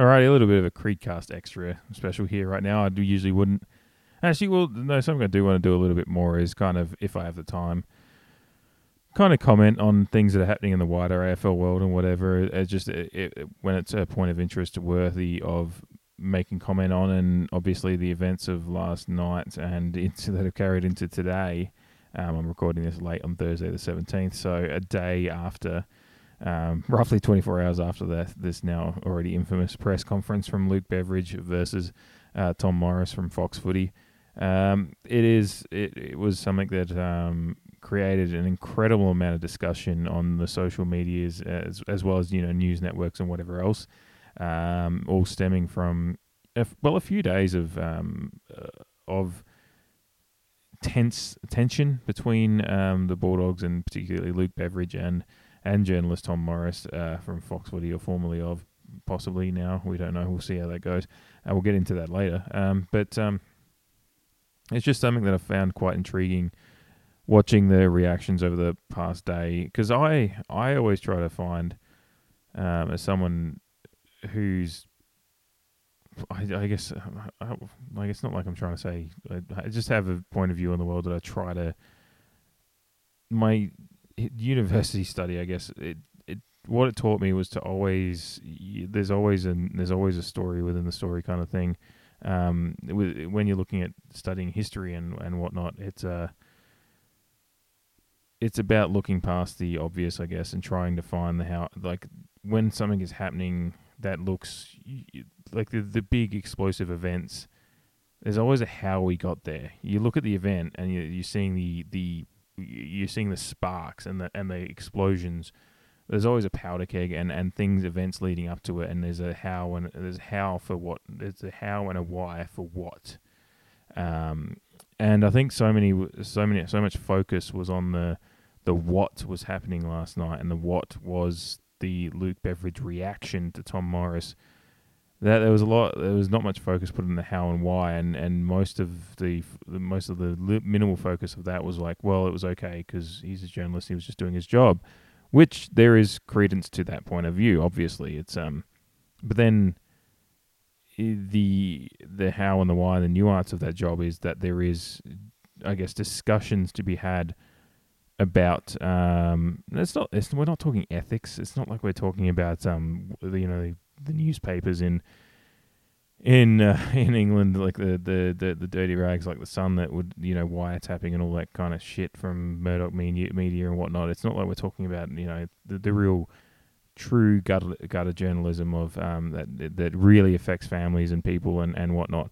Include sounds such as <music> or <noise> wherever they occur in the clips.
Alrighty, a little bit of a Creedcast extra special here right now. I do usually wouldn't. Actually, well, no, something I do want to do a little bit more is kind of, if I have the time, kind of comment on things that are happening in the wider AFL world and whatever. It's just it, it, when it's a point of interest worthy of making comment on, and obviously the events of last night and <laughs> that have carried into today. Um, I'm recording this late on Thursday the 17th, so a day after, um, roughly 24 hours after that, this now already infamous press conference from Luke Beveridge versus uh, Tom Morris from Fox Footy. Um, it is it, it was something that um, created an incredible amount of discussion on the social medias as as well as you know news networks and whatever else, um, all stemming from a, well a few days of um, uh, of tense tension between um, the Bulldogs and particularly Luke Beveridge and and journalist Tom Morris uh, from Fox or formerly of possibly now. We don't know. We'll see how that goes. And we'll get into that later. Um, but um, it's just something that I found quite intriguing watching the reactions over the past day because I I always try to find um, as someone who's I, I guess I, I guess not like I'm trying to say I, I just have a point of view on the world that I try to my university study I guess it it what it taught me was to always there's always an there's always a story within the story kind of thing um, with, when you're looking at studying history and and whatnot it's uh it's about looking past the obvious, I guess, and trying to find the how. Like when something is happening that looks like the the big explosive events. There's always a how we got there. You look at the event and you're, you're seeing the the you're seeing the sparks and the and the explosions. There's always a powder keg and, and things events leading up to it, and there's a how and there's how for what. There's a how and a why for what. Um, and I think so many so many so much focus was on the the what was happening last night, and the what was the Luke Beveridge reaction to Tom Morris. That there was a lot, there was not much focus put in the how and why, and, and most of the most of the minimal focus of that was like, well, it was okay because he's a journalist, he was just doing his job, which there is credence to that point of view. Obviously, it's um, but then the the how and the why, and the nuance of that job is that there is, I guess, discussions to be had about um, it's not it's, we're not talking ethics. It's not like we're talking about um, you know the, newspapers in in uh, <laughs> in England like the, the, the, the dirty rags like the Sun that would you know wiretapping and all that kind of shit from Murdoch media media and whatnot. It's not like we're talking about you know the, the real true gutter, gutter journalism of um, that that really affects families and people and, and whatnot.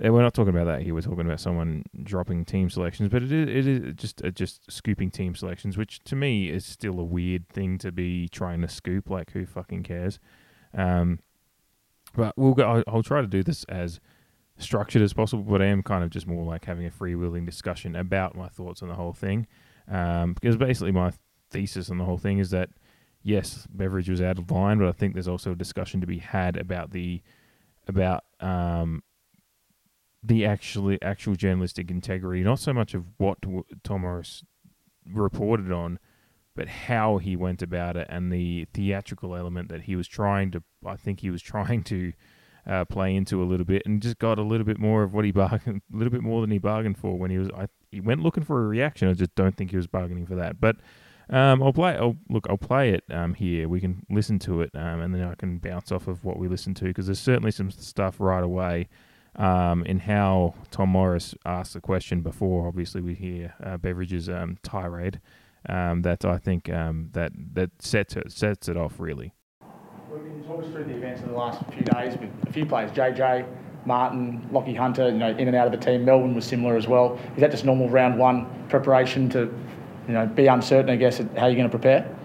And we're not talking about that here. We're talking about someone dropping team selections, but it is, it is just uh, just scooping team selections, which to me is still a weird thing to be trying to scoop. Like, who fucking cares? Um, but we'll go. I'll, I'll, try to do this as structured as possible, but I am kind of just more like having a freewheeling discussion about my thoughts on the whole thing. Um, because basically my thesis on the whole thing is that yes, Beveridge was out of line, but I think there's also a discussion to be had about the about um, the actually actual journalistic integrity, not so much of what Tom Morris reported on, but how he went about it and the theatrical element that he was trying to. I think he was trying to uh, play into a little bit, and just got a little bit more of what he bargained, <laughs> a little bit more than he bargained for when he was. I, he went looking for a reaction. I just don't think he was bargaining for that, but. Um, I'll play. I'll look. I'll play it um, here. We can listen to it, um, and then I can bounce off of what we listen to because there's certainly some stuff right away um, in how Tom Morris asked the question before. Obviously, we hear uh, Beveridge's um, tirade. Um, that I think um, that that sets it, sets it off really. Well, can you talk us through the events of the last few days with a few players, JJ, Martin, Lachie Hunter, you know, in and out of the team. Melbourne was similar as well. Is that just normal round one preparation to, you know, be uncertain? I guess how you're going to prepare.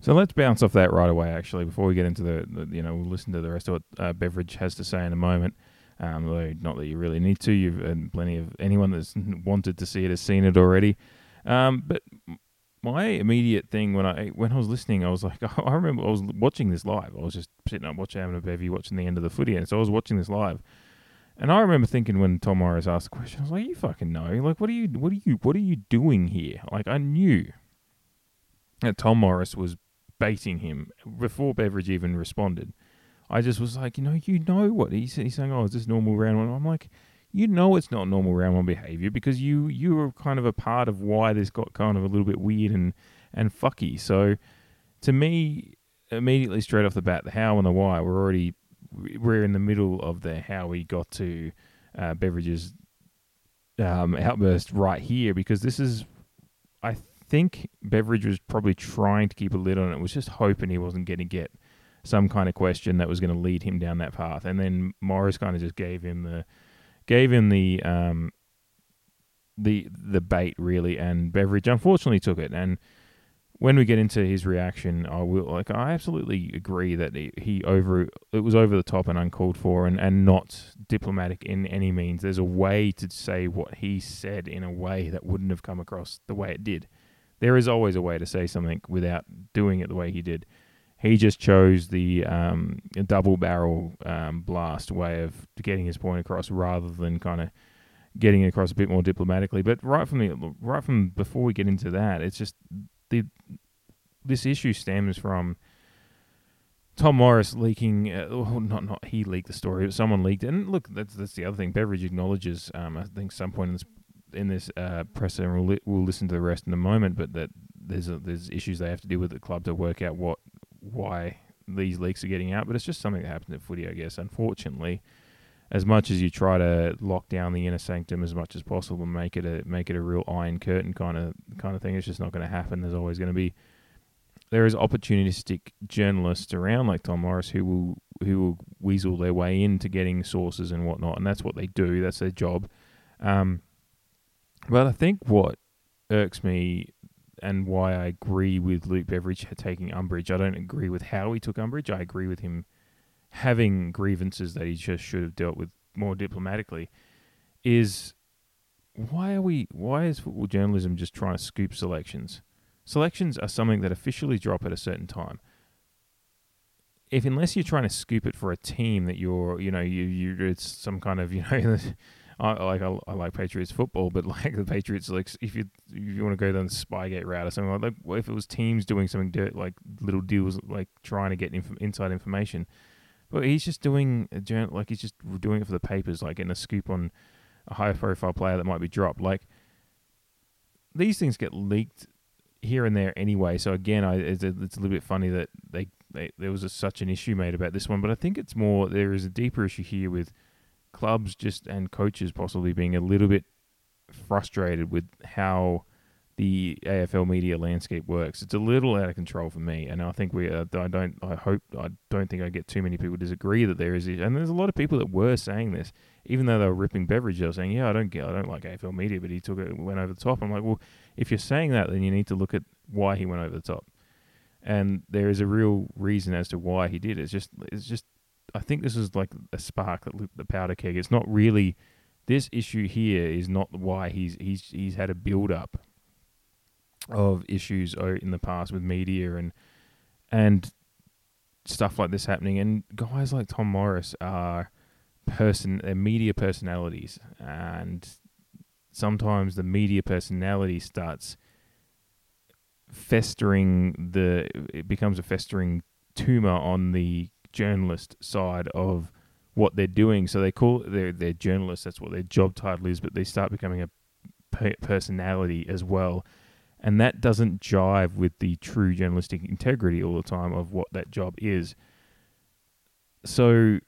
So let's bounce off that right away, actually, before we get into the, the you know, we'll listen to the rest of what uh, Beveridge has to say in a moment. Um, not that you really need to. You've and plenty of anyone that's wanted to see it has seen it already. Um, but my immediate thing when I when I was listening, I was like, <laughs> I remember I was watching this live. I was just sitting up watching having a bevy, watching the end of the footy, and so I was watching this live. And I remember thinking when Tom Morris asked the question, I was like, "You fucking know, like, what are you, what are you, what are you doing here?" Like, I knew that Tom Morris was baiting him before Beveridge even responded. I just was like, you know, you know what he's, he's saying. Oh, is this normal round one? I'm like, you know, it's not normal round one behavior because you you were kind of a part of why this got kind of a little bit weird and and fucky. So to me, immediately straight off the bat, the how and the why, we're already we're in the middle of the how we got to uh, Beveridge's um, outburst right here because this is, I think Beveridge was probably trying to keep a lid on it, was just hoping he wasn't going to get some kind of question that was going to lead him down that path, and then Morris kind of just gave him the gave him the um, the the bait really, and Beveridge unfortunately took it and when we get into his reaction, I will like I absolutely agree that he, he over it was over the top and uncalled for and, and not diplomatic in any means. There's a way to say what he said in a way that wouldn't have come across the way it did. There is always a way to say something without doing it the way he did. He just chose the um, double barrel um, blast way of getting his point across rather than kind of getting it across a bit more diplomatically. But right from the right from before we get into that, it's just the this issue stems from Tom Morris leaking. Uh, well, not not he leaked the story, but someone leaked it. And look, that's that's the other thing. Beveridge acknowledges. Um, I think some point in this in this uh, presser, and we'll li- we'll listen to the rest in a moment. But that there's a, there's issues they have to deal with at the club to work out what why these leaks are getting out. But it's just something that happens at footy, I guess. Unfortunately, as much as you try to lock down the inner sanctum as much as possible and make it a make it a real iron curtain kind of kind of thing, it's just not going to happen. There's always going to be there is opportunistic journalists around like Tom Morris who will who will weasel their way into getting sources and whatnot, and that's what they do. That's their job. Um, but I think what irks me and why I agree with Luke Beveridge taking umbrage. I don't agree with how he took umbrage. I agree with him having grievances that he just should have dealt with more diplomatically. Is why are we? Why is football journalism just trying to scoop selections? Selections are something that officially drop at a certain time. If unless you're trying to scoop it for a team that you're, you know, you you it's some kind of, you know, <laughs> I like I, I, like Patriots football, but <laughs> like the Patriots, like if you if you want to go down the Spygate route or something like, like what if it was teams doing something dirt, like little deals, like trying to get inf- inside information, but he's just doing a journal, like he's just doing it for the papers, like getting a scoop on a high profile player that might be dropped. Like these things get leaked here and there anyway. So again, I, it's, a, it's a little bit funny that they, they there was a, such an issue made about this one, but I think it's more there is a deeper issue here with clubs just and coaches possibly being a little bit frustrated with how the AFL media landscape works. It's a little out of control for me, and I think we. I don't. I hope. I don't think I get too many people disagree that there is. And there's a lot of people that were saying this, even though they were ripping Beveridge. They were saying, "Yeah, I don't get. I don't like AFL media, but he took it, went over the top." I'm like, well, if you're saying that, then you need to look at why he went over the top, and there is a real reason as to why he did. It's just. It's just. I think this is like a spark that lit the powder keg. It's not really. This issue here is not why he's he's he's had a build up of issues in the past with media and and stuff like this happening. And guys like Tom Morris are person, they're media personalities, and sometimes the media personality starts festering. The it becomes a festering tumor on the journalist side of what they're doing. So they call they're they're journalists. That's what their job title is, but they start becoming a personality as well and that doesn't jive with the true journalistic integrity all the time of what that job is. So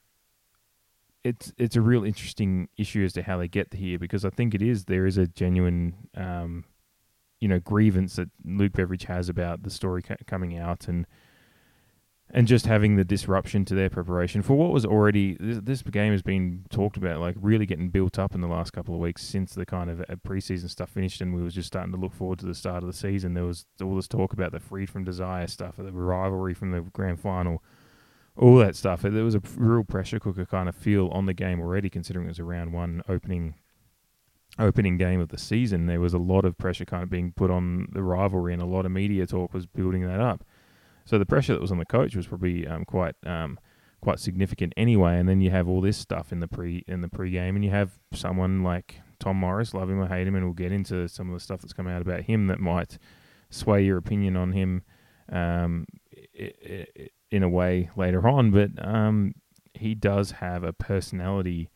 it's it's a real interesting issue as to how they get here because I think it is there is a genuine um, you know grievance that Luke Beveridge has about the story ca- coming out and and just having the disruption to their preparation for what was already this, this, game has been talked about like really getting built up in the last couple of weeks since the kind of uh, preseason stuff finished and we was just starting to look forward to the start of the season. There was all this talk about the freed from desire stuff the rivalry from the grand final all that stuff. There was a real pressure cooker kind of feel on the game already considering it was a round one opening opening game of the season. There was a lot of pressure kind of being put on the rivalry and a lot of media talk was building that up so the pressure that was on the coach was probably um, quite um, quite significant anyway. And then you have all this stuff in the pre in the pre-game, and you have someone like Tom Morris, love him or hate him, and we'll get into some of the stuff that's come out about him that might sway your opinion on him. Um, in a way later on, but um, he does have a personality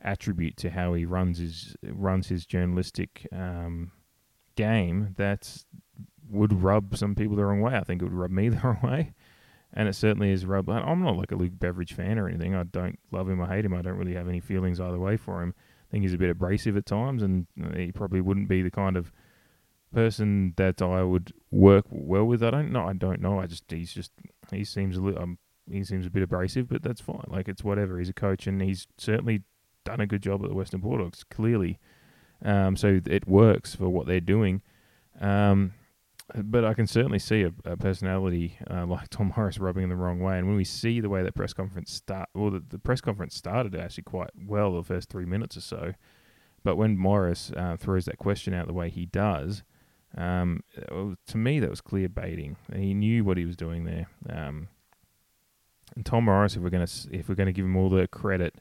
attribute to how he runs his runs his journalistic um, game that would rub some people the wrong way. I think it would rub me <laughs> the wrong way, and it certainly is rub. I'm not like a Luke Beveridge fan or anything. I don't love him or hate him. I don't really have any feelings either way for him. I think he's a bit abrasive at times, and he probably wouldn't be the kind of person that I would work well with. I don't know. I don't know. I just he's just he seems a little um, he seems a bit abrasive, but that's fine. Like it's whatever. He's a coach, and he's certainly done a good job at the Western Bulldogs. Clearly, um, so it works for what they're doing. Um, but I can certainly see a, a personality uh, <laughs> like Tom Morris rubbing in the wrong way. And when we see the way that press conference start, well, the, the press conference started actually quite well the first three minutes or so. But when Morris uh, throws that question out the way he does, um, to me that was clear baiting. He knew what he was doing there. Um, and Tom Morris, if we're gonna if we're gonna give him all the credit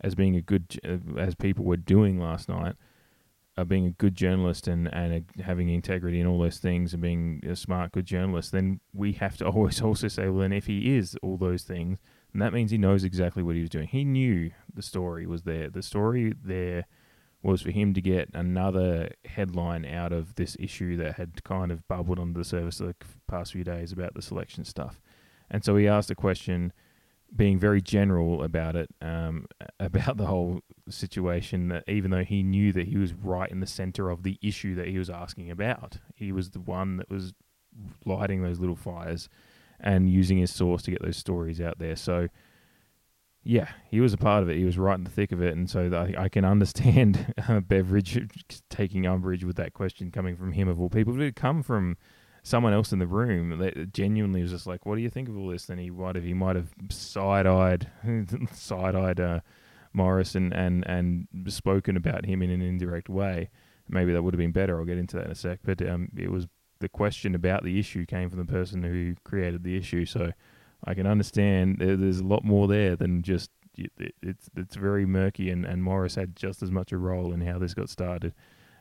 as being a good uh, as people were doing last night, of being a good journalist and and a, having integrity and all those things and being a smart good journalist, then we have to <laughs> always also say, well, then if he is all those things, then that means he knows exactly what he was doing. He knew the story was there. The story there was for him to get another headline out of this issue that had kind of bubbled onto the surface the past few days about the selection stuff. And so he asked a question being very general about it, um, <laughs> about the whole situation. That even though he knew that he was right in the center of the issue that he was asking about, he was the one that was lighting those little fires and using his source to get those stories out there. So, yeah, he was a part of it. He was right in the thick of it, and so I, I can understand <laughs> uh, Beveridge <laughs> taking umbrage with that question coming from him of all people. It come from someone else in the room that genuinely was just like, "What do you think of all this?" Then he might have he might have side eyed <laughs> side eyed uh, Morris and, and and spoken about him in an indirect way. Maybe that would have been better. I'll get into that in a sec. But um, it was the question about the issue came from the person who created the issue. So I can understand there's a lot more there than just it's it's very murky. And, and Morris had just as much a role in how this got started.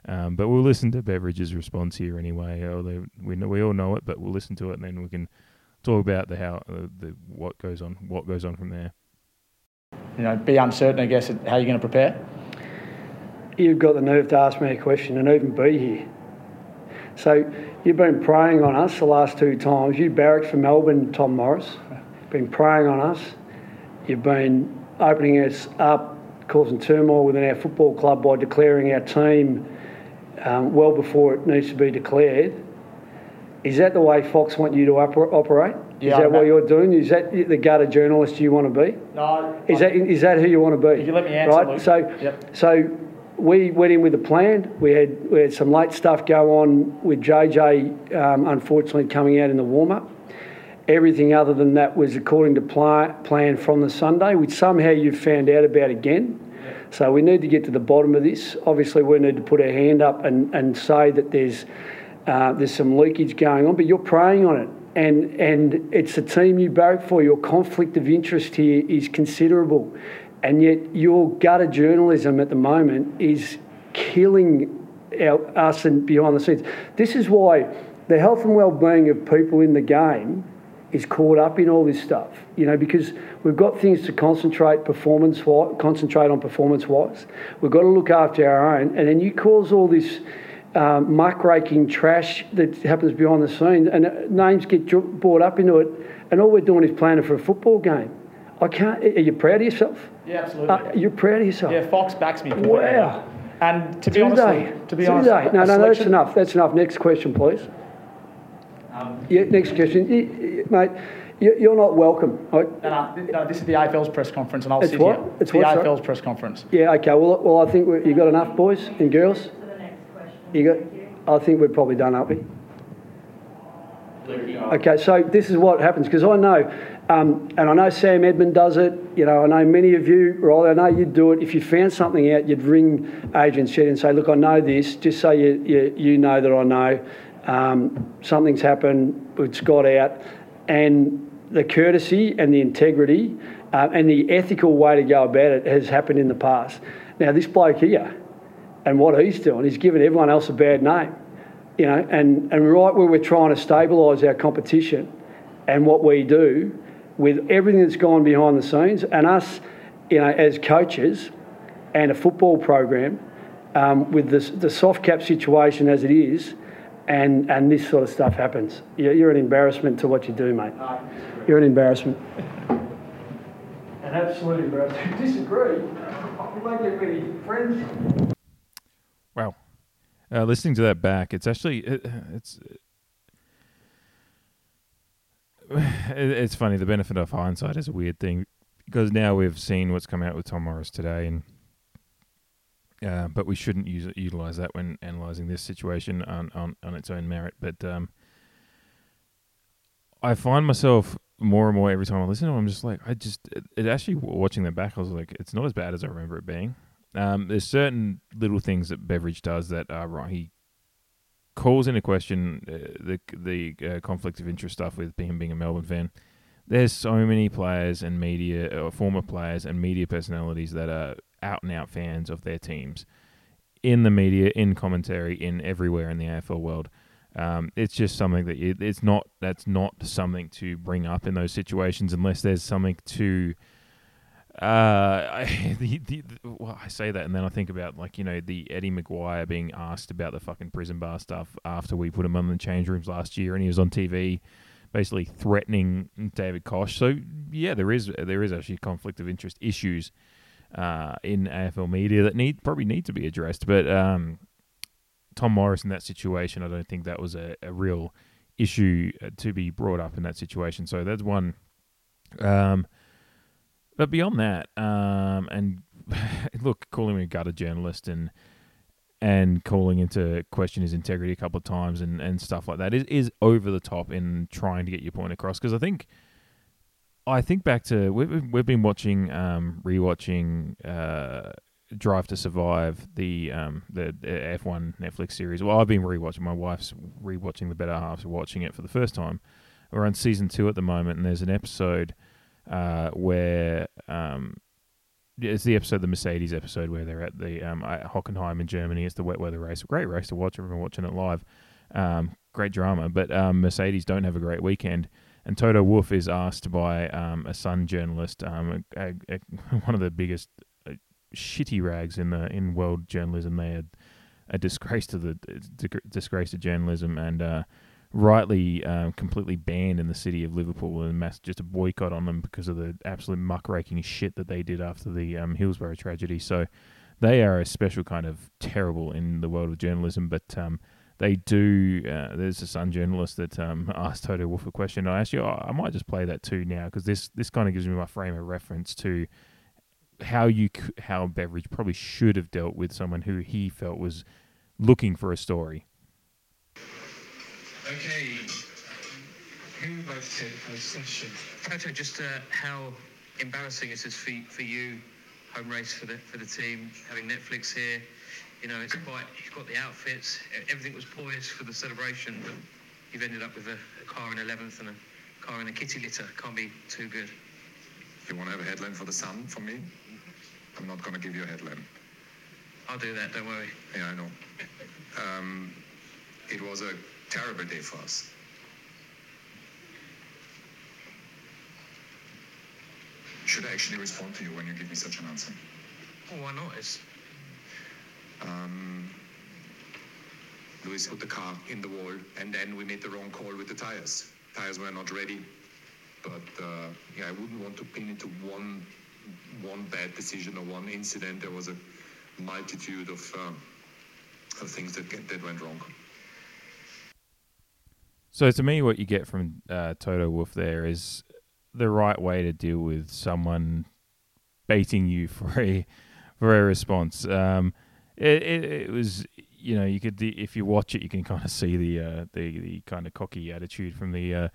Um, but we'll listen to Beveridge's response here anyway. Although we know, we all know it, but we'll listen to it and then we can talk about the how uh, the what goes on what goes on from there. You know, be uncertain. I guess how you're going to prepare. You've got the nerve to ask me a question and even be here. So you've been preying on us the last two times. You barracked for Melbourne, Tom Morris. Been preying on us. You've been opening us up, causing turmoil within our football club by declaring our team um, well before it needs to be declared. Is that the way Fox want you to oper- operate? Yeah, is that what you're doing? Is that the gutter journalist you want to be? No. Is that is that who you want to be? If you let me answer, right? Luke. So, Yep. so we went in with a plan. We had we had some late stuff go on with JJ, um, unfortunately coming out in the warm up. Everything other than that was according to pla- plan from the Sunday, which somehow you've found out about again. So we need to get to the bottom of this. Obviously, we need to put our hand up and, and say that there's uh, there's some leakage going on, but you're preying on it. And, and it's a team you barrack for. Your conflict of interest here is considerable. And yet, your gutter journalism at the moment is killing our, us and behind the scenes. This is why the health and well-being of people in the game is caught up in all this stuff. You know, because we've got things to concentrate performance concentrate on performance wise. We've got to look after our own, and then you cause all this um, muckraking trash that happens behind the scenes, and uh, names get brought up into it, and all we're doing is planning for a football game. I can't. Are you proud of yourself? Yeah, absolutely. Uh, you're proud of yourself. Yeah, Fox backs me. Wow. And to be Tuesday. honest, to be Tuesday. honest, no, no, no, that's enough. That's enough. Next question, please. Um, Yeah, next question, Y- y- mate. you- You're not welcome. I- no, no, no, this is the AFL's press conference, and I'll It's sit what? here. It's the what, sorry? AFL's press conference. Yeah, okay. Well, well, I think you've got enough, boys and girls. To the next question. You got. I think we're probably done, aren't we? Okay, so this is what happens because I know, um, and I know Sam Edmund does it. You know, I know many of you, Riley. I know you'd do it if you found something out. You'd ring Agent Shed and say, "Look, I know this. Just so you you, you know that I know um, something's happened. It's got out, and the courtesy and the integrity uh, and the ethical way to go about it has happened in the past. Now, this bloke here, and what he's doing, he's giving everyone else a bad name you know, and, and right where we're trying to stabilise our competition and what we do, with everything that's gone behind the scenes, and us, you know, as coaches, and a football program, um, with this, the soft cap situation as it is, and and this sort of stuff happens. You're, you're an embarrassment to what you do, mate. You're an embarrassment. <laughs> An absolute embarrassment. <laughs> Disagree. We won't get many friends. Wow. Uh, listening to that back, it's actually it, it's <sighs> it's funny. The benefit of hindsight is a weird thing because now we've seen what's come out with Tom Morris today, and uh, but we shouldn't use utilize that when analyzing this situation on on, on its own merit. But um, I find myself more and more every time I listen to him, I'm just like, I just it, it actually watching them back, I was like, it's not as bad as I remember it being. Um, there's certain little things that Beveridge does that are right. He calls into question uh, the the uh, conflict of interest stuff with him being a Melbourne fan. There's so many players and media, or former players and media personalities that are out and out fans of their teams in the media, in commentary, in everywhere in the AFL world. Um, it's just something that it's not. That's not something to bring up in those situations unless there's something to. Uh, <laughs> I, the, the, well, I say that, and then I think about like you know the Eddie McGuire being asked about the fucking prison bar stuff after we put him on the change rooms last year, and he was on TV, basically threatening David Koch. So yeah, there is there is actually conflict of interest issues uh, in AFL media that need probably need to be addressed, but um, Tom Morris in that situation, I don't think that was a, a real issue uh, to be brought up in that situation. So that's one. Um, but beyond that, um, and <laughs> look, calling me a gutter journalist and and calling into question his integrity a couple of times and, and stuff like that is, is over the top in trying to get your point across. Because I think I think back to we've we've been watching um, rewatching uh, Drive to Survive, the um, the F one Netflix series. Well, I've been rewatching. My wife's rewatching the better halves, watching it for the first time. We're on season two at the moment, and there's an episode uh, where um, it's the episode, the Mercedes episode, where they're at the um, Hockenheim in Germany. It's the wet weather race. Great race to watch. I've been watching it live. Um, great drama, but um, Mercedes don't have a great weekend. And Toto Wolff is asked by um, a Sun journalist, um, a, a, <laughs> one of the biggest shitty rags in the in world journalism. They had a disgrace to the disgrace to journalism and uh, rightly uh, completely banned in the city of Liverpool and mass just a boycott on them because of the absolute muckraking shit that they did after the um, Hillsborough tragedy. So they are a special kind of terrible in the world of journalism, but. They do. Uh, there's a Sun journalist that um, <laughs> asked Toto Wolff a question. I actually, oh, I might just play that too now because this this kind of gives me my frame of reference to how you how Beveridge probably should have dealt with someone who he felt was looking for a story. Okay, who both take first question? Toto, just uh, how embarrassing is this for, for you, home race for the for the team, having Netflix here. You know, it's quite. You've got the outfits. Everything was poised for the celebration, but you've ended up with a, a car in 11th and a car in a kitty litter. Can't be too good. You want to have a headline for the Sun for me? I'm not going to give you a headline. I'll do that, don't worry. Yeah, I know. Um, it was a terrible day for us. Should I actually respond to you when you give me such an answer? Well, why not? It's... Um, Lewis put the car in the wall, and then we made the wrong call with the tires. Tires were not ready. But uh, yeah, I wouldn't want to pin it to one one bad decision or one incident. There was a multitude of, um, of things that get, that went wrong. So to me, what you get from uh, Toto Wolff there is the right way to deal with someone baiting you for a for a response. Um, it, it, it, was you know you could if you watch it you can kind of see the uh, the the kind of cocky attitude from the uh,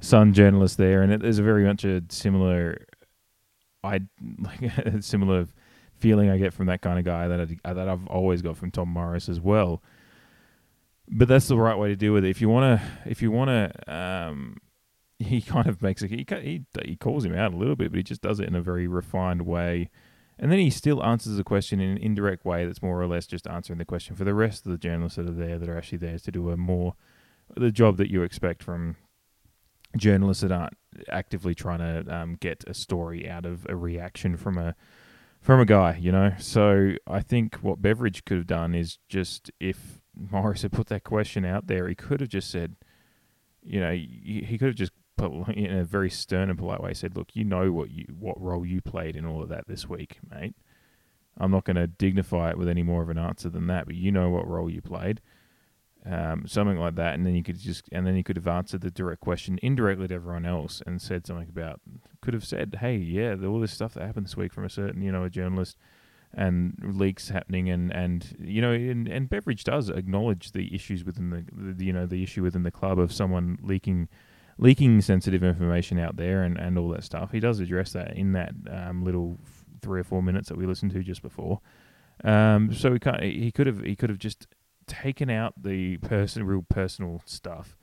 Sun journalist there, and it, there's a very much a similar I <laughs> like a similar feeling I get from that kind of guy that I, that I've always got from Tom Morris as well. But that's the right way to deal with it. If you want to, if you want to, um, <laughs> he kind of makes it. He, he he calls him out a little bit, but he just does it in a very refined way. And then he still answers the question in an indirect way that's more or less just answering the question for the rest of the journalists that are there that are actually there to do a more the job that you expect from journalists that aren't actively trying to um, get a story out of a reaction from a from a guy, you know. So I think what Beveridge could have done is just if Morris had put that question out there, he could have just said, you know, he, could have just <laughs> in a very stern and polite way said, "Look, you know what you what role you played in all of that this week, mate. I'm not going to dignify it with any more of an answer than that, but you know what role you played." um, something like that, and then you could just and then you could have answered the direct question indirectly to everyone else and said something about could have said, hey, yeah, all this stuff that happened this week from a certain you know a journalist and leaks happening and and you know and, and Beveridge does acknowledge the issues within the, the you know the issue within the club of someone leaking leaking sensitive information out there and, and all that stuff. He does address that in that um, little three or four minutes that we listened to just before. Um, so he can't, he could have he could have just taken out the person, real personal stuff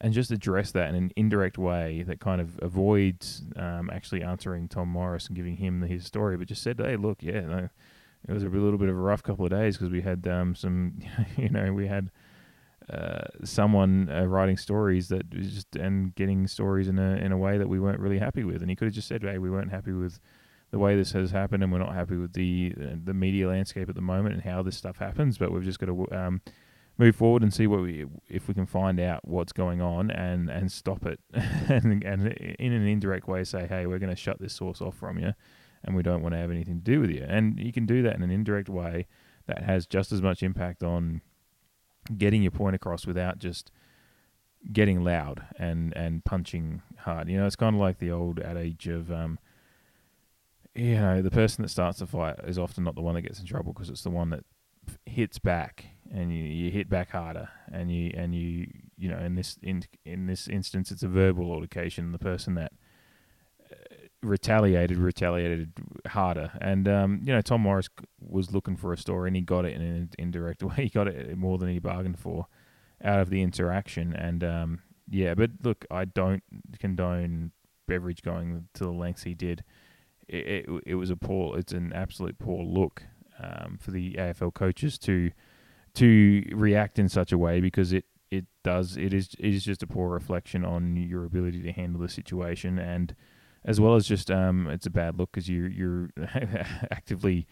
and just address that in an indirect way that kind of avoids um, actually answering Tom Morris and giving him his story, but just said, "Hey, look, yeah, no, it was a little bit of a rough couple of days because we had um, some, <laughs> you know, we had uh, someone uh, writing stories that just and getting stories in a in a way that we weren't really happy with, and he could have just said, "Hey, we weren't happy with." the way this has happened, and we're not happy with the uh, the media landscape at the moment and how this stuff happens. But we've just got to um, move forward and see what we if we can find out what's going on and and stop it, <laughs> and and in an indirect way say, hey, we're going to shut this source off from you, and we don't want to have anything to do with you. And you can do that in an indirect way that has just as much impact on getting your point across without just getting loud and and punching hard. You know, it's kind of like the old adage of um, you know, the person that starts the fight is often not the one that gets in trouble because it's the one that hits back and you, you hit back harder and you and you you know in this in in this instance it's a verbal altercation the person that retaliated retaliated harder. And um, you know Tom Morris was looking for a story and he got it in an indirect <laughs> way. He got it more than he bargained for out of the interaction. And um, yeah but look I don't condone Beveridge going to the lengths he did. It, it, it was a poor, it's an absolute poor look um, for the AFL coaches to to react in such a way because it it does it is it is just a poor reflection on your ability to handle the situation. And as well as just um, it's a bad look because you're you're <laughs> actively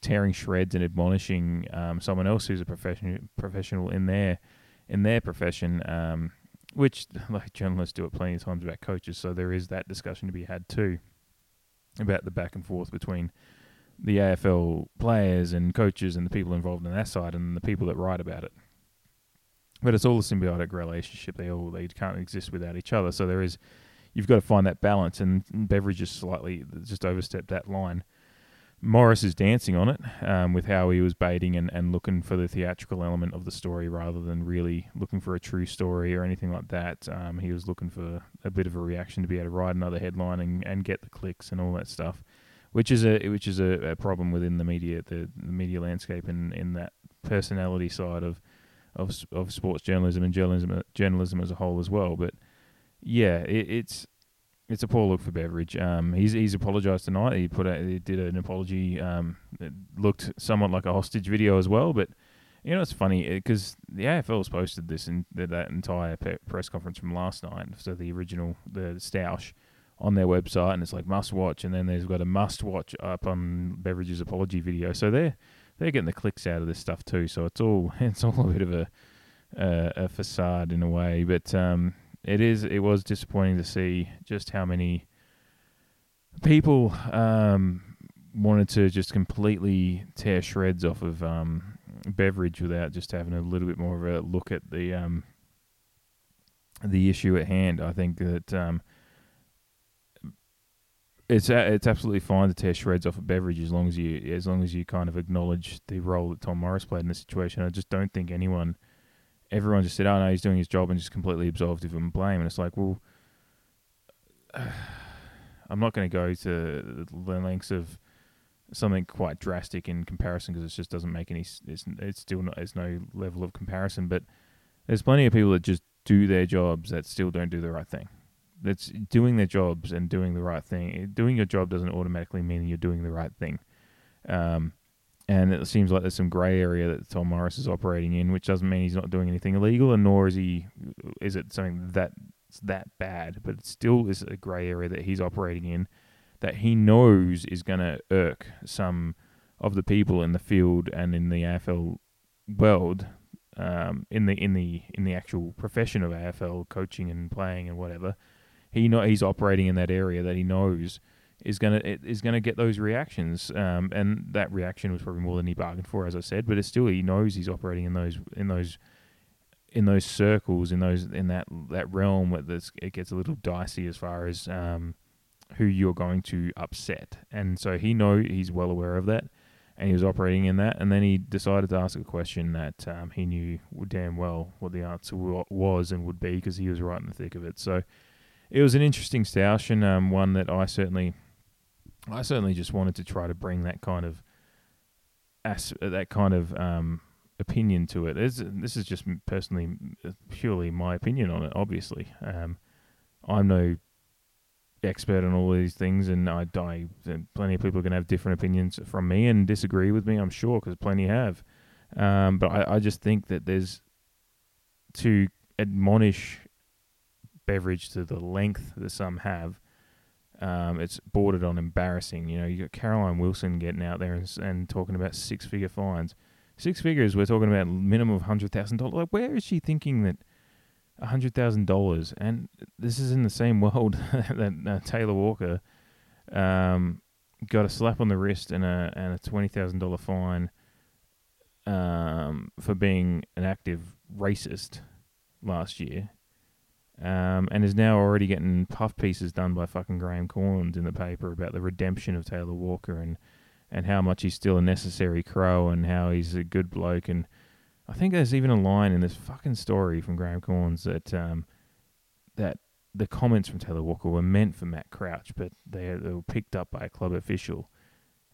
tearing shreds and admonishing um, someone else who's a professional professional in their in their profession, um, which <laughs> like journalists do it plenty of times about coaches. So there is that discussion to be had too about the back and forth between the AFL players and coaches and the people involved in that side and the people that write about it. But it's all a symbiotic relationship. They all they can't exist without each other. So there is, you've got to find that balance. And Beveridge just slightly just overstepped that line. Morris is dancing on it um, with how he was baiting and, and looking for the theatrical element of the story rather than really looking for a true story or anything like that. Um, he was looking for a bit of a reaction to be able to write another headline and, and get the clicks and all that stuff, which is a which is a, a problem within the media the, the media landscape and in that personality side of, of of sports journalism and journalism journalism as a whole as well. But yeah, it, it's it's a poor look for Beveridge. Um, he's he's apologised tonight. He put out, he did an apology. Um, it looked somewhat like a hostage video as well. But you know, it's funny because uh, the AFL's posted this in that entire pe- press conference from last night. So the original the Stoush on their website, and it's like must watch. And then they've got a must watch up on Beveridge's apology video. So they're they're getting the clicks out of this stuff too. So it's all <laughs> it's all a bit of a uh, a facade in a way. But um, it is it was disappointing to see just how many people um, wanted to just completely tear shreds off of um, Beveridge without just having a little bit more of a look at the um, the issue at hand. I think that um, it's it's absolutely fine to tear shreds off of Beveridge as long as you as long as you kind of acknowledge the role that Tom Morris played in the situation. I just don't think anyone everyone just said, "Oh no, he's doing his job," and just completely absolved him of blame. And it's like, well, <sighs> I'm not going to go to the lengths of something quite drastic in comparison because it just doesn't make any. It's, it's still not. No level of comparison, but there's plenty of people that just do their jobs that still don't do the right thing. That's doing their jobs and doing the right thing. Doing your job doesn't automatically mean you're doing the right thing. Um, and it seems like there's some grey area that Tom Morris is operating in, which doesn't mean he's not doing anything illegal, and nor is he is it something that that bad, but it still is a grey area that he's operating in that he knows is going to irk some of the people in the field and in the AFL world, um, in the in the in the actual profession of AFL coaching and playing and whatever. He know he's operating in that area that he knows is gonna is gonna get those reactions, um, and that reaction was probably more than he bargained for, as I said. But it's still he knows he's operating in those in those in those circles in those in that that realm where this, it gets a little dicey as far as um, who you're going to upset. And so he know he's well aware of that, and he was operating in that. And then he decided to ask a question that um, he knew damn well what the answer was and would be because he was right in the thick of it. So it was an interesting stoush and um, one that I certainly, I certainly just wanted to try to bring that kind of, as that kind of um, opinion to it. This is just personally, purely my opinion on it. Obviously, um, I'm no expert on all these things, and I, I plenty of people are going to have different opinions from me and disagree with me. I'm sure because plenty have. Um, but I, I just think that there's to admonish Beveridge to the length that some have. Um, it's bordered on embarrassing. You know, you got Caroline Wilson getting out there and, and talking about six figure fines. Six figures, we're talking about minimum of hundred thousand dollars. Like, where is she thinking that hundred thousand dollars, and this is in the same <laughs> world that uh, Taylor Walker um, got a slap on the wrist and a and a twenty thousand dollar fine um, for being an active racist last year, um, and is now already getting puff pieces done by fucking Graham Cornes in the paper about the redemption of Taylor Walker and and how much he's still a necessary crow and how he's a good bloke and I think there's even a line in this fucking story from Graham Cornes that um, that the comments from Taylor Walker were meant for Matt Crouch, but they, they were picked up by a club official.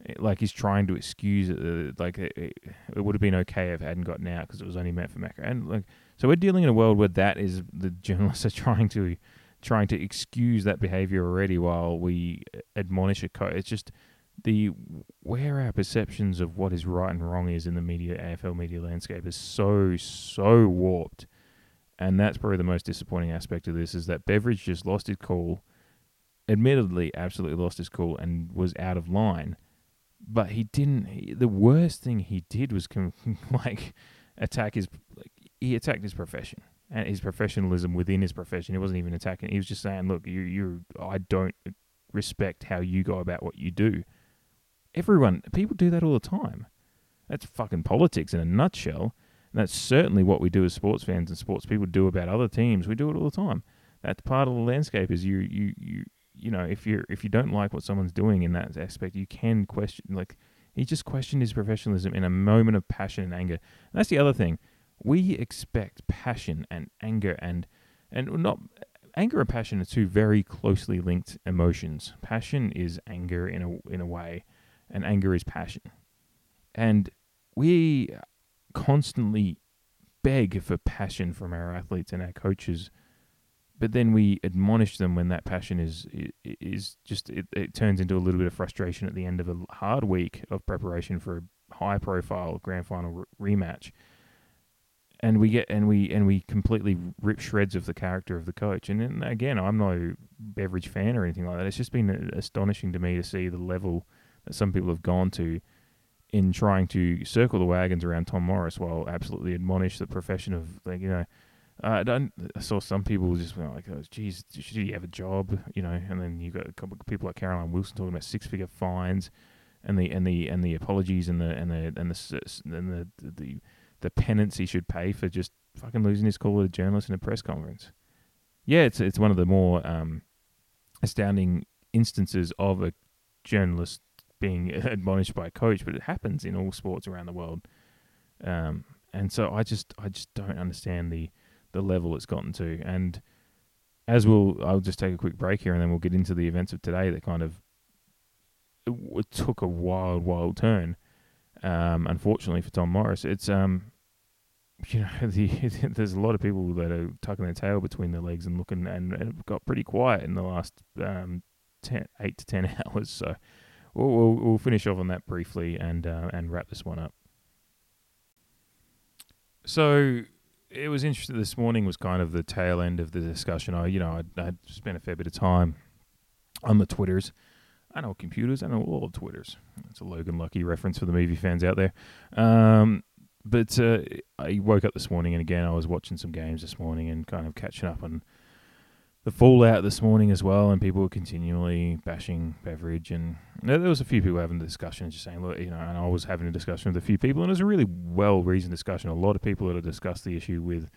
It, like he's trying to excuse it. Uh, like it, it, would have been okay if it hadn't gotten out because it was only meant for Matt. And like, so we're dealing in a world where that is the journalists are <laughs> trying to trying to excuse that behavior already while we uh, admonish a. It's just the where our perceptions of what is right and wrong is in the media AFL media landscape is so so warped, and that's probably the most disappointing aspect of this is that Beveridge just lost his cool, admittedly absolutely lost his cool and was out of line, but he didn't. He, the worst thing he did was com- <laughs> like attack his he attacked his profession and his professionalism within his profession. He wasn't even attacking. He was just saying, "Look, you you I don't." respect how you go about what you do Everyone, people do that all the time. That's fucking politics in a nutshell. And that's certainly what we do as sports fans and sports people do about other teams. We do it all the time. That's part of the landscape. Is you you you you know if you if you don't like what someone's doing in that aspect, you can question. Like he just questioned his professionalism in a moment of passion and anger. And that's the other thing. We expect passion and anger and and not anger and passion are two very closely linked emotions. Passion is anger in a in a way and anger is passion. And we constantly beg for passion from our athletes and our coaches, but then we admonish them when that passion is is just it, it turns into a little bit of frustration at the end of a hard week of preparation for a high profile grand final rematch. And we get and we and we completely rip shreds of the character of the coach. And again, I'm no Beveridge fan or anything like that. It's just been astonishing to me to see the level that some people have gone to in trying to circle the wagons around Tom Morris while absolutely admonish the profession of like you know. Uh, I, saw some people just like, oh, "Geez, should he have a job?" You know, and then you've got a couple of people like Caroline Wilson talking about six-figure fines, and the and the and the apologies and the and the and the and the the, the, the penance he should pay for just fucking losing his call with a journalist in a press conference. Yeah, it's it's one of the more um, astounding instances of a journalist being <laughs> admonished by a coach, but it happens in all sports around the world. Um, and so I just I just don't understand the the level it's gotten to. And as we'll I'll just take a quick break here, and then we'll get into the events of today that kind of it, it took a wild wild turn. Um, unfortunately for Tom Morris, it's um you know <laughs> the, there's a lot of people that are tucking their tail between their legs and looking and, and got pretty quiet in the last um, 10, 8 to 10 <laughs> hours so we'll, we'll, we'll finish off on that briefly and uh, and wrap this one up. So it was interesting. This morning was kind of the tail end of the discussion. I, you know, I I spent a fair bit of time on the Twitters. I know computers. I know all Twitters. It's a Logan Lucky reference for the movie fans out there. Um, but uh, I woke up this morning and again I was watching some games this morning and kind of catching up on the fallout this morning as well. And people were continually bashing Beveridge, and there was a few people having the discussion, just saying, look, you know, and I was having a discussion with a few people, and it was a really well reasoned discussion. A lot of people that have discussed the issue with.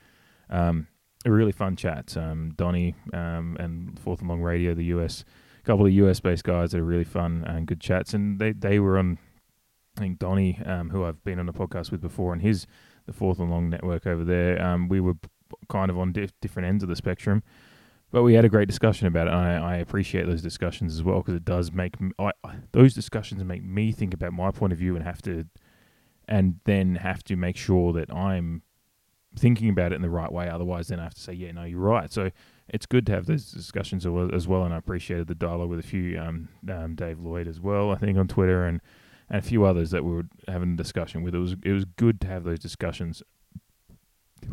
Um, a really fun chat. Um, Donny um, and Fourth and Long Radio, the US, a couple of US based guys that are really fun and good chats. And they, they were on, I think Donny, um, who I've been on a podcast with before, and his the Fourth and Long network over there. Um, we were kind of on diff- different ends of the spectrum, but we had a great discussion about it. And I, I appreciate those discussions as well because it does make those discussions make me think about my point of view and have to, and then have to make sure that I'm thinking about it in the right way. Otherwise, then I have to say, yeah, no, you're right. So it's good to have those discussions as well. And I appreciated the dialogue with a few, um, um, Dave Lloyd as well, I think on Twitter and, and a few others that we were having a discussion with. It was it was good to have those discussions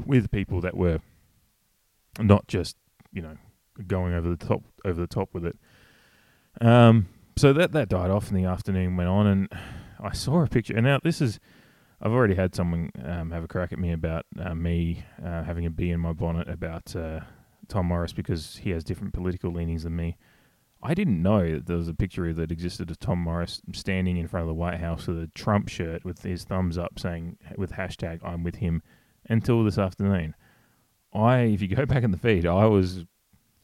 with people that were not just you know going over the top over the top with it. Um, so that that died off, and the afternoon went on, and I saw a picture. And now this is I've already had someone um, have a crack at me about uh, me uh, having a bee in my bonnet about uh, Tom Morris because he has different political leanings than me. I didn't know that there was a picture that existed of Tom Morris standing in front of the White House with a Trump shirt with his thumbs up saying with hashtag I'm with him until this afternoon. I, if you go <laughs> back in the feed, I was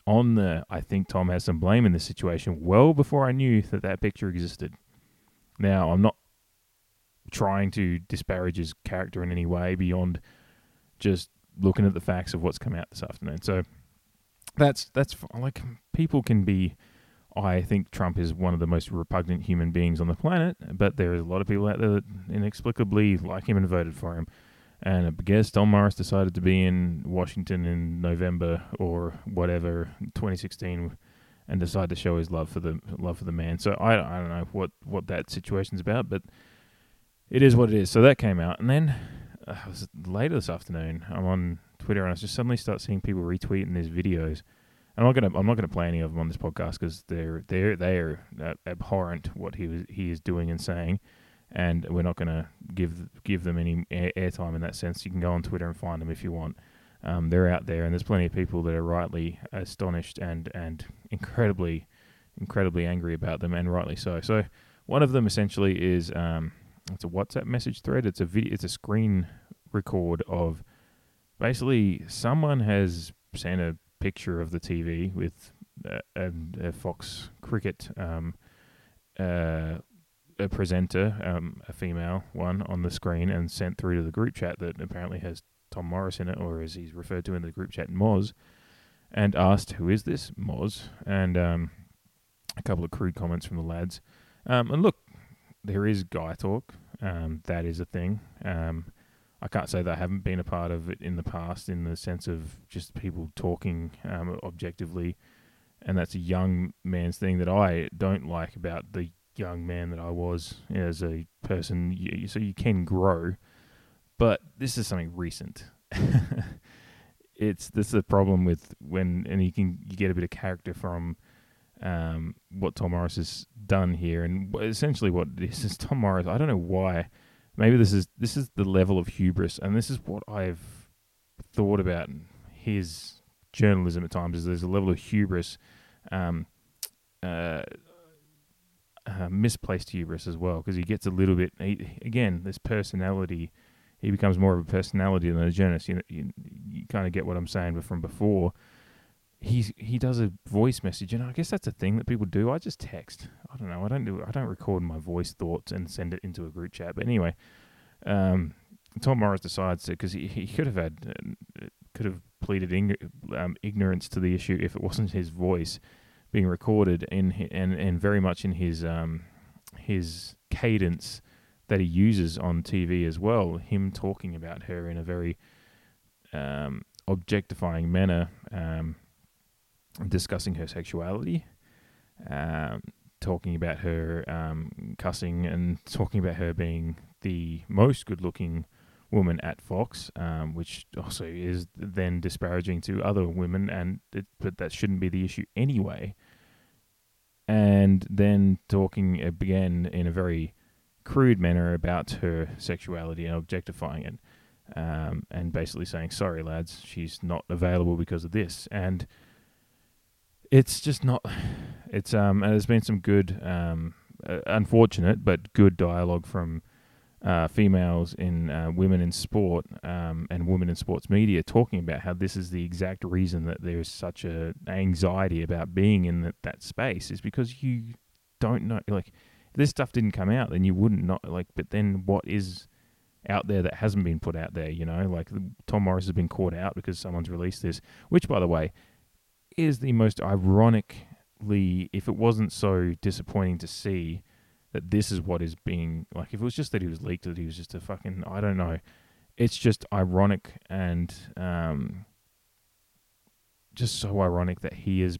on the I think Tom has some blame in this situation well before I knew that that picture existed. Now, I'm not trying to disparage his character in any way beyond just looking at the facts of what's come out this afternoon. So that's that's like people can be. I think Trump is one of the most repugnant human beings on the planet, but there is a lot of people out there that inexplicably like him and voted for him. And I guess Tom Morris decided to be in Washington in November or whatever, 2016, and decided to show his love for the love for the man. So I, I don't know what what that situation's about, but it is what it is. So that came out, and then uh, later this afternoon, I'm on Twitter, and I just suddenly start seeing people retweeting these videos. I'm not gonna I'm not gonna play any of them on this podcast because they're they're they're uh, abhorrent what he was he is doing and saying, and we're not gonna give give them any airtime in that sense. You can go on Twitter and find them if you want. Um, they're out there, and there's plenty of people that are rightly astonished and and incredibly incredibly angry about them, and rightly so. So one of them essentially is um, it's a WhatsApp message thread. It's a video. It's a screen record of basically someone has sent a picture of the TV with a, a, a Fox Cricket um, uh, a presenter, um, a female one, on the screen and sent through to the group chat that apparently has Tom Morris in it, or as he's referred to in the group chat, Moz, and asked, "Who is this Moz?" And um, a couple of crude comments from the lads. Um, and look, there is guy talk. Um, that is a thing. I can't say that I haven't been a part of it in the past, in the sense of just people talking um, objectively, and that's a young man's thing that I don't like about the young man that I was as a person. So you can grow, but this is something recent. <laughs> it's this is a problem with when, and you can you get a bit of character from um, what Tom Morris has done here, and essentially what this is Tom Morris. I don't know why. Maybe this is this is the level of hubris, and this is what I've thought about his journalism at times. Is there's a level of hubris, um, uh, uh, misplaced hubris as well, because he gets a little bit. He, again, this personality. He becomes more of a personality than a journalist. You, you, you kind of get what I'm saying, but from before he he does a voice message, and I guess that's a thing that people do. I just text. I don't know. I don't do. I don't record my voice thoughts and send it into a group chat. But anyway, um, Tom Morris decides to because he, he could have had uh, could have pleaded ing- um, ignorance to the issue if it wasn't his voice being recorded in and and very much in his um his cadence that he uses on TV as well. Him talking about her in a very um, objectifying manner. Um, discussing her sexuality, um, talking about her um, cussing, and talking about her being the most good-looking woman at Fox, um, which also is then disparaging to other women, and it, but that shouldn't be the issue anyway. And then talking again in a very crude manner about her sexuality and objectifying it, um, and basically saying, "Sorry, lads, she's not available because of this," and it's just not. It's um. There's been some good, um, uh, unfortunate but good dialogue from uh, females in uh, women in sport um, and women in sports media talking about how this is the exact reason that there's such a anxiety about being in that, that space is because you don't know like if this stuff didn't come out then you wouldn't know like but then what is out there that hasn't been put out there you know like Tom Morris has been caught out because someone's released this which by the way is the most ironically, if it wasn't so disappointing to see that this is what is being like, if it was just that he was leaked, that he was just a fucking, I don't know. It's just ironic and um, just so ironic that he has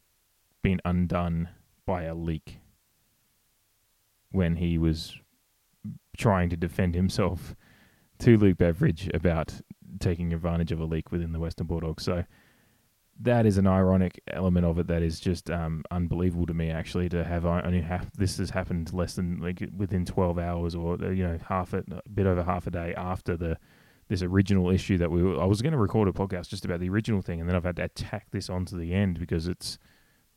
been undone by a leak when he was trying to defend himself <laughs> to Luke Beveridge about taking advantage of a leak within the Western Bulldogs. So that is an ironic element of it that is just um, unbelievable to me. Actually, to have only half this has happened less than like within twelve hours, or uh, you know, half a, a bit over half a day after the this original issue that we. Were, I was going to record a podcast just about the original thing, and then I've had to tack this onto the end because it's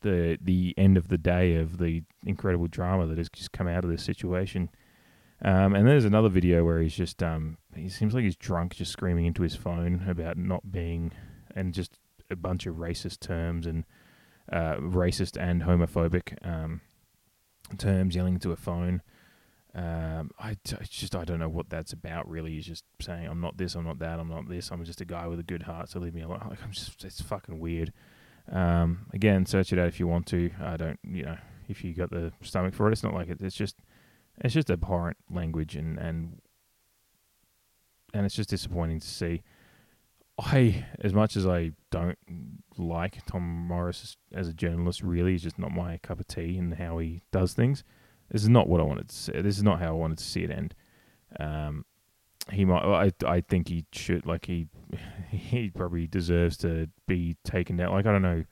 the the end of the day of the incredible drama that has just come out of this situation. Um, and there's another video where he's just um, he seems like he's drunk, just screaming into his phone about not being and just a bunch of racist terms and uh, racist and homophobic um, terms, yelling into a phone. Um, just I don't know what that's about. Really, he's just saying I'm not this, I'm not that, I'm not this. I'm just a guy with a good heart, so leave me alone. Like I'm just it's fucking weird. Um, again, search it out if you want to. I don't, you know, if you got the stomach for it. It's not like it. It's just it's just abhorrent language and and and it's just disappointing to see. I, as much as I don't like Tom Morris as a journalist, really, he's just not my cup of tea and how he does things. This is not what I wanted to see. This is not how I wanted to see it end. Um, he might. I I think he should. Like he <laughs> he probably deserves to be taken down. Like I don't know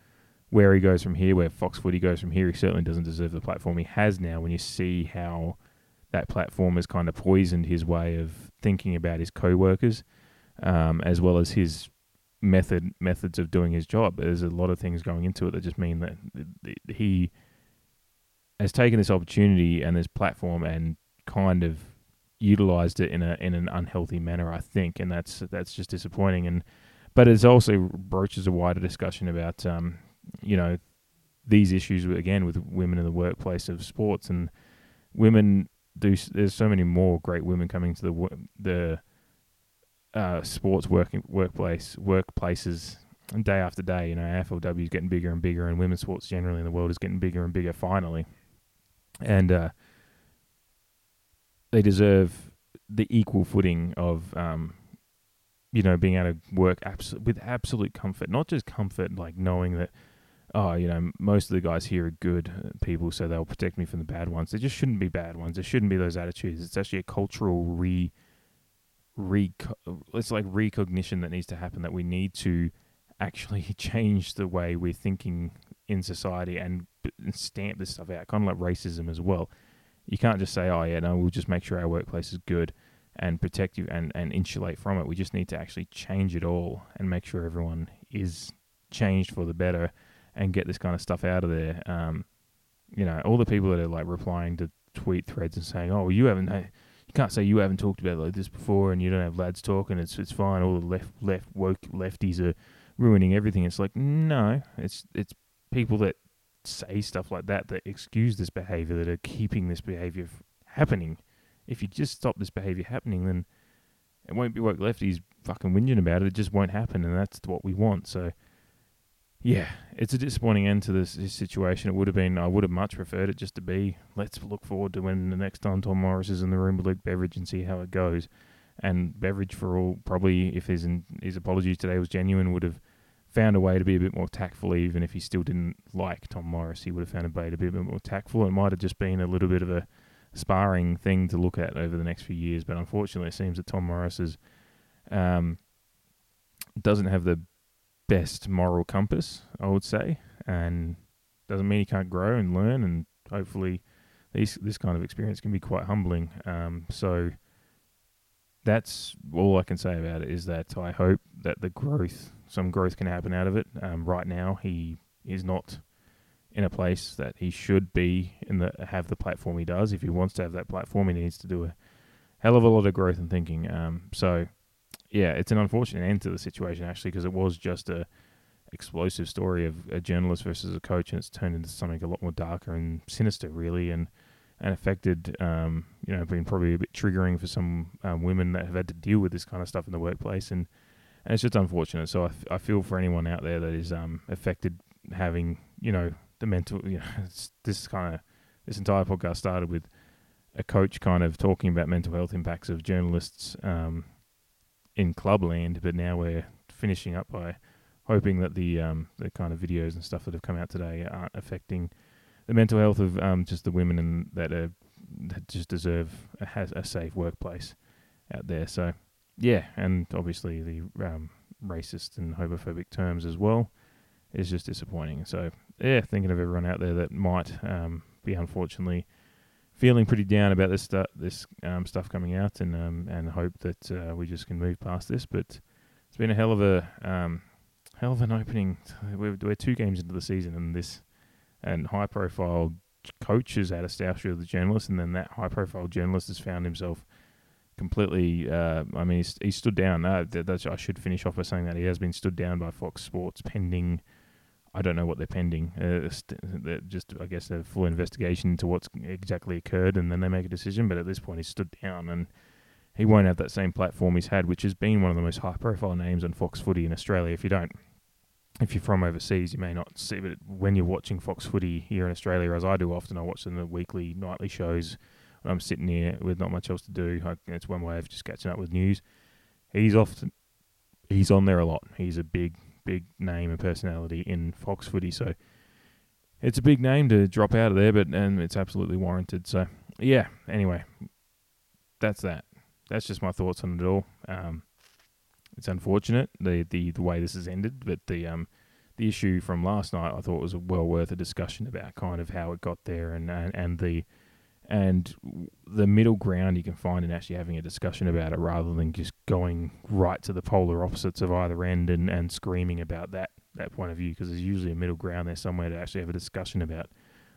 where he goes from here, where Fox Footy goes from here. He certainly doesn't deserve the platform he has now. When you see how that platform has kind of poisoned his way of thinking about his co-workers um, as well as his method methods of doing his job. There's a lot of things going into it that just mean that he has taken this opportunity and this platform and kind of utilized it in a in an unhealthy manner, I think, and that's that's just disappointing. And but it also broaches a wider discussion about um, you know these issues again with women in the workplace of sports and women do. There's so many more great women coming to the the uh, sports working workplace workplaces day after day. You know, AFLW is getting bigger and bigger, and women's sports generally in the world is getting bigger and bigger. Finally, and uh, they deserve the equal footing of, um, you know, being able to work abso- with absolute comfort, not just comfort like knowing that. Oh, you know, most of the guys here are good people, so they'll protect me from the bad ones. There just shouldn't be bad ones. There shouldn't be those attitudes. It's actually a cultural re re it's like recognition that needs to happen that we need to actually <laughs> change the way we're thinking in society and, stamp this stuff out, kind of like racism as well. You can't just say, "Oh yeah, no, we'll just make sure our workplace is good and protect you and and insulate from it." We just need to actually change it all and make sure everyone is changed for the better and get this kind of stuff out of there. Um, you know, all the people that are like replying to tweet threads and saying, "Oh, you haven't." You can't say you haven't talked about like this before and you don't have lads talking. It's it's fine. All the left left woke lefties are ruining everything. It's like no, it's it's people that say stuff like that that excuse this behavior that are keeping this behavior happening. If you just stop this behavior happening, then it won't be woke lefties fucking whinging about it. It just won't happen, and that's what we want. So yeah, it's a disappointing end to this, this, situation. It would have been, I would have much preferred it just to be, let's look forward to when the next time Tom Morris is in the room with Luke Beveridge and see how it goes. And Beveridge, for all, probably, if his, his apology today was genuine, would have found a way to be a bit more tactful, even if he still didn't like Tom Morris. He would have found a way to be a bit more tactful. It might have just been a little bit of a sparring thing to look at over the next few years. But unfortunately, it seems that Tom Morris has Um, doesn't have the best moral compass, I would say, and doesn't mean he can't grow and learn, and hopefully, these this kind of experience can be quite humbling. Um, so that's all I can say about it is that I hope that the growth, some growth, can happen out of it. Um, right now, he is not in a place that he should be in the have the platform he does. If he wants to have that platform, he needs to do a hell of a lot of growth and thinking. Um, so yeah, it's an unfortunate end to the situation actually because it was just a explosive story of a journalist versus a coach, and it's turned into something a lot more darker and sinister, really, and and affected, um, you know, been probably a bit triggering for some um, women that have had to deal with this kind of stuff in the workplace, and, and it's just unfortunate. So I, f- I feel for anyone out there that is um, affected having, you know, the mental, you know, <laughs> this kind of this entire podcast started with a coach kind of talking about mental health impacts of journalists um, in clubland, but now we're finishing up by hoping that the um, the kind of videos and stuff that have come out today aren't affecting the mental health of um, just the women and that are that just deserve a, has a safe workplace out there. So yeah, and obviously the um, racist and homophobic terms as well is just disappointing. So yeah, thinking of everyone out there that might um, be unfortunately feeling pretty down about this stu- this um, stuff coming out, and um, and hope that uh, we just can move past this. But it's been a hell of a um, hell of an opening. We're, we're two games into the season, and this and high profile coach has had a staff with the journalist, and then that high profile journalist has found himself completely. Uh, I mean, he's, he stood down. Uh, I should finish off by saying that he has been stood down by Fox Sports pending. I don't know what they're pending. Uh, st- just, I guess, a full investigation into what's exactly occurred, and then they make a decision. But at this point, he's stood down, and he won't have that same platform he's had, which has been one of the most high-profile names on Fox Footy in Australia. If you don't if you're from overseas, you may not see, but when you're watching Fox Footy here in Australia, as I do often, I watch them the weekly, nightly shows I'm sitting here with not much else to do. I, it's one way of just catching up with news. He's often he's on there a lot. He's a big, big name and personality in Fox Footy, so it's a big name to drop out of there, but and it's absolutely warranted. So yeah. Anyway, that's that. That's just my thoughts on it all. Um, it's unfortunate the, the the way this has ended, but the um the issue from last night I thought was well worth a discussion about kind of how it got there and and, and the and the middle ground you can find in actually having a discussion about it rather than just going right to the polar opposites of either end and, and screaming about that that point of view because there's usually a middle ground there somewhere to actually have a discussion about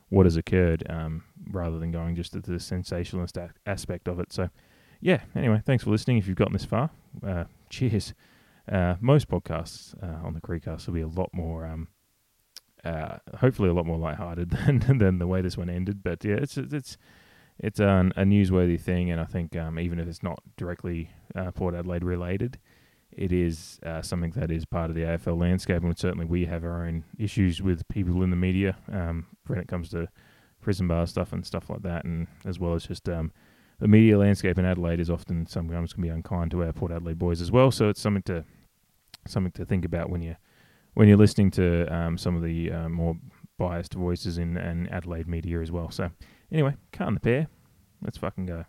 what has occurred um, rather than going just to the sensationalist a- aspect of it. So, yeah, anyway, thanks for listening. If you've gotten this far, uh, cheers. Uh, most podcasts uh, on the Creekcast will be a lot more, um, uh, hopefully, a lot more lighthearted <laughs> than than the way this one ended. But yeah, it's it's it's a newsworthy thing, and I think um, even if it's not directly uh, Port Adelaide related, it is uh, something that is part of the AFL landscape, and certainly we have our own issues with people in the media um, when it comes to prison bar stuff and stuff like that, and as well as just um, the media landscape in Adelaide is often sometimes can be unkind to our Port Adelaide boys as well. So it's something to something to think about when you when you're listening to um, some of the uh, more biased voices in, in Adelaide media as well. So anyway, cut on the pair. Let's fucking go.